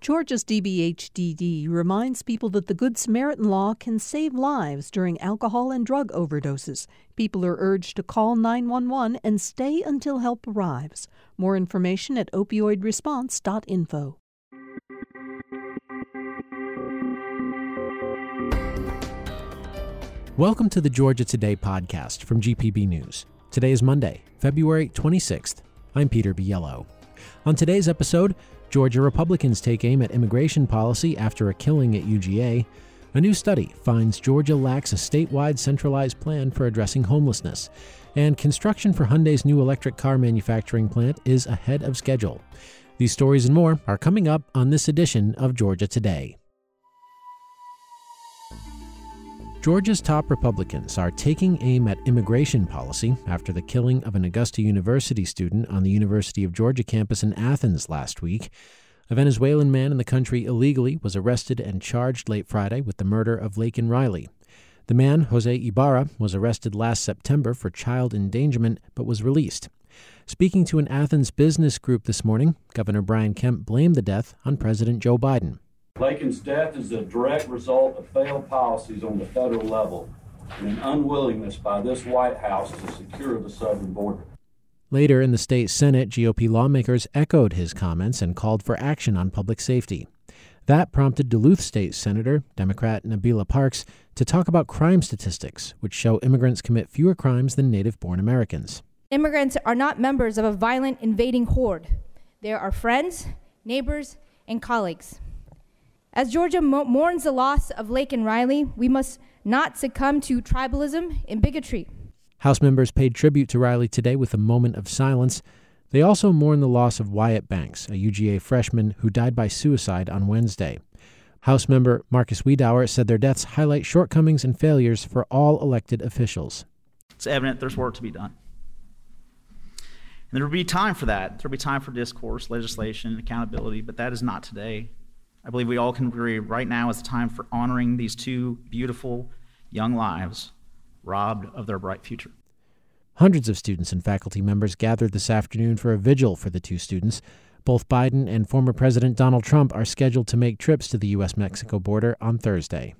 Georgia's DBHDD reminds people that the Good Samaritan law can save lives during alcohol and drug overdoses. People are urged to call 911 and stay until help arrives. More information at opioidresponse.info. Welcome to the Georgia Today podcast from GPB News. Today is Monday, February 26th. I'm Peter Biello. On today's episode, Georgia Republicans take aim at immigration policy after a killing at UGA. A new study finds Georgia lacks a statewide centralized plan for addressing homelessness. And construction for Hyundai's new electric car manufacturing plant is ahead of schedule. These stories and more are coming up on this edition of Georgia Today. Georgia's top Republicans are taking aim at immigration policy after the killing of an Augusta University student on the University of Georgia campus in Athens last week. A Venezuelan man in the country illegally was arrested and charged late Friday with the murder of Laken Riley. The man, Jose Ibarra, was arrested last September for child endangerment but was released. Speaking to an Athens business group this morning, Governor Brian Kemp blamed the death on President Joe Biden. Laken's death is a direct result of failed policies on the federal level and an unwillingness by this White House to secure the southern border. Later in the state Senate, GOP lawmakers echoed his comments and called for action on public safety. That prompted Duluth State Senator, Democrat Nabilah Parkes, to talk about crime statistics, which show immigrants commit fewer crimes than native born Americans. Immigrants are not members of a violent invading horde. They are friends, neighbors, and colleagues. As Georgia mo- mourns the loss of Laken Riley, we must not succumb to tribalism and bigotry. House members paid tribute to Riley today with a moment of silence. They also mourn the loss of Wyatt Banks, a UGA freshman who died by suicide on Wednesday. House member Marcus Wiedower said their deaths highlight shortcomings and failures for all elected officials. It's evident there's work to be done. And there will be time for that. There will be time for discourse, legislation, accountability, but that is not today. I believe we all can agree right now is the time for honoring these two beautiful young lives robbed of their bright future. Hundreds of students and faculty members gathered this afternoon for a vigil for the two students. Both Biden and former President Donald Trump are scheduled to make trips to the U.S. Mexico border on Thursday.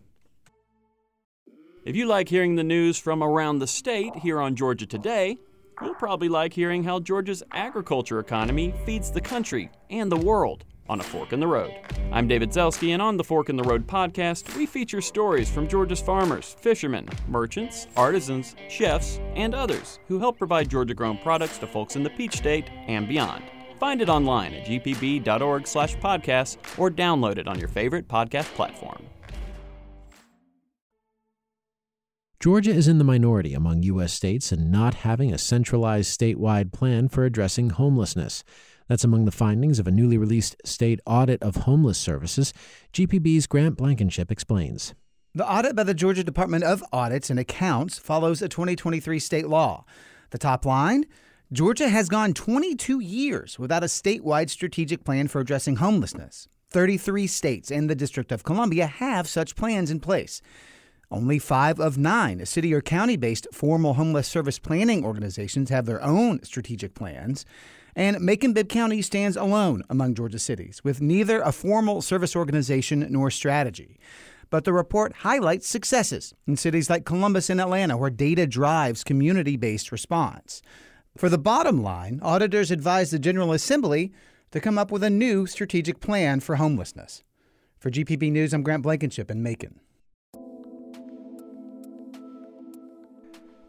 If you like hearing the news from around the state here on Georgia Today, you'll probably like hearing how Georgia's agriculture economy feeds the country and the world on A Fork in the Road. I'm David Zelski, and on the Fork in the Road podcast, we feature stories from Georgia's farmers, fishermen, merchants, artisans, chefs, and others who help provide Georgia grown products to folks in the Peach State and beyond. Find it online at gpb.org slash podcast or download it on your favorite podcast platform. Georgia is in the minority among U.S. states in not having a centralized statewide plan for addressing homelessness. That's among the findings of a newly released state audit of homeless services. GPB's Grant Blankenship explains. The audit by the Georgia Department of Audits and Accounts follows a 2023 state law. The top line Georgia has gone 22 years without a statewide strategic plan for addressing homelessness. 33 states and the District of Columbia have such plans in place. Only five of nine city or county based formal homeless service planning organizations have their own strategic plans. And Macon-Bibb County stands alone among Georgia cities, with neither a formal service organization nor strategy. But the report highlights successes in cities like Columbus and Atlanta, where data drives community based response. For the bottom line, auditors advise the General Assembly to come up with a new strategic plan for homelessness. For GPB News, I'm Grant Blankenship in Macon.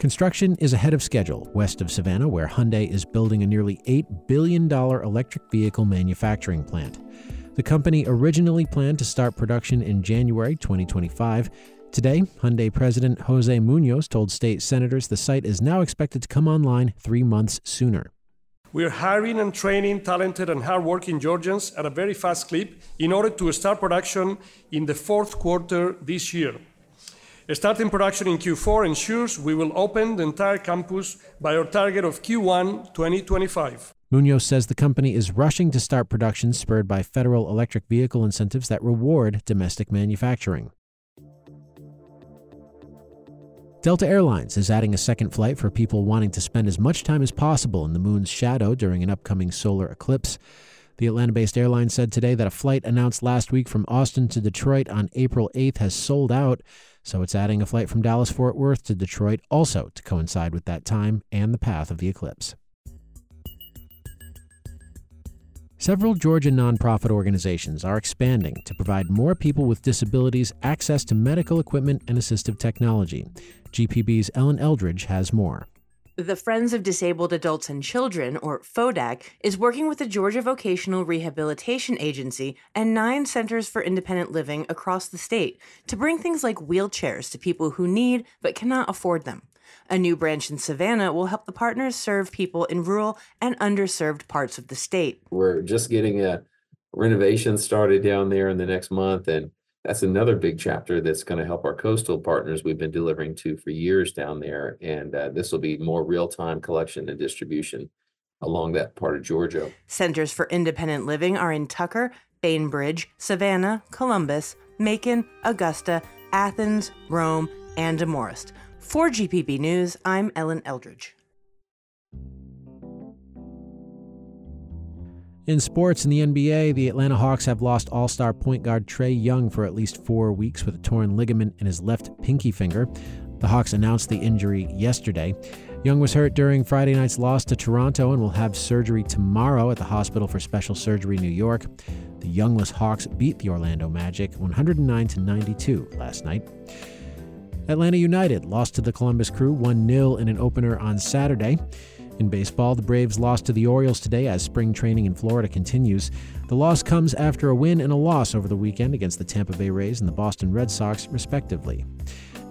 Construction is ahead of schedule west of Savannah, where Hyundai is building a nearly $8 billion electric vehicle manufacturing plant. The company originally planned to start production in January 2025. Today, Hyundai President Jose Munoz told state senators the site is now expected to come online three months sooner. We're hiring and training talented and hardworking Georgians at a very fast clip in order to start production in the fourth quarter this year. Starting production in Q4 ensures we will open the entire campus by our target of Q1 2025. Munoz says the company is rushing to start production spurred by federal electric vehicle incentives that reward domestic manufacturing. Delta Airlines is adding a second flight for people wanting to spend as much time as possible in the moon's shadow during an upcoming solar eclipse. The Atlanta based airline said today that a flight announced last week from Austin to Detroit on April 8th has sold out, so it's adding a flight from Dallas Fort Worth to Detroit also to coincide with that time and the path of the eclipse. Several Georgia nonprofit organizations are expanding to provide more people with disabilities access to medical equipment and assistive technology. GPB's Ellen Eldridge has more. The Friends of Disabled Adults and Children, or FODAC, is working with the Georgia Vocational Rehabilitation Agency and nine centers for independent living across the state to bring things like wheelchairs to people who need but cannot afford them. A new branch in Savannah will help the partners serve people in rural and underserved parts of the state. We're just getting a renovation started down there in the next month, and that's another big chapter that's going to help our coastal partners we've been delivering to for years down there. And uh, this will be more real time collection and distribution along that part of Georgia. Centers for Independent Living are in Tucker, Bainbridge, Savannah, Columbus, Macon, Augusta, Athens, Rome, and Demorest. For GPB News, I'm Ellen Eldridge. In sports in the NBA, the Atlanta Hawks have lost all star point guard Trae Young for at least four weeks with a torn ligament in his left pinky finger. The Hawks announced the injury yesterday. Young was hurt during Friday night's loss to Toronto and will have surgery tomorrow at the Hospital for Special Surgery New York. The Youngless Hawks beat the Orlando Magic 109 92 last night. Atlanta United lost to the Columbus Crew 1 0 in an opener on Saturday. In baseball, the Braves lost to the Orioles today as spring training in Florida continues. The loss comes after a win and a loss over the weekend against the Tampa Bay Rays and the Boston Red Sox, respectively.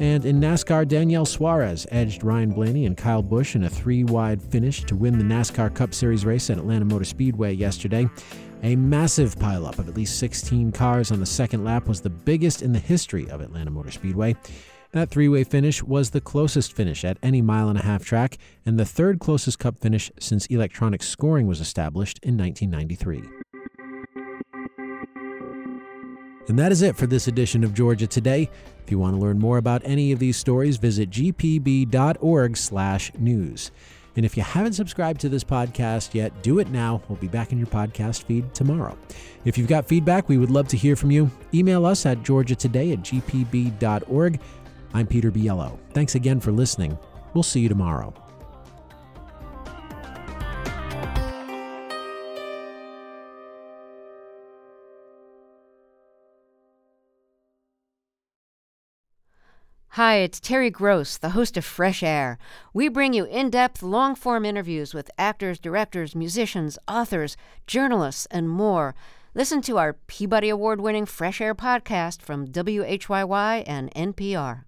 And in NASCAR, Daniel Suarez edged Ryan Blaney and Kyle Busch in a three wide finish to win the NASCAR Cup Series race at Atlanta Motor Speedway yesterday. A massive pileup of at least 16 cars on the second lap was the biggest in the history of Atlanta Motor Speedway. That three way finish was the closest finish at any mile and a half track, and the third closest Cup finish since electronic scoring was established in 1993. And that is it for this edition of Georgia Today. If you want to learn more about any of these stories, visit gpb.org/news. And if you haven't subscribed to this podcast yet, do it now. We'll be back in your podcast feed tomorrow. If you've got feedback, we would love to hear from you. Email us at georgiatoday at gpb.org. I'm Peter Biello. Thanks again for listening. We'll see you tomorrow. Hi, it's Terry Gross, the host of Fresh Air. We bring you in depth, long form interviews with actors, directors, musicians, authors, journalists, and more. Listen to our Peabody Award winning Fresh Air podcast from WHYY and NPR.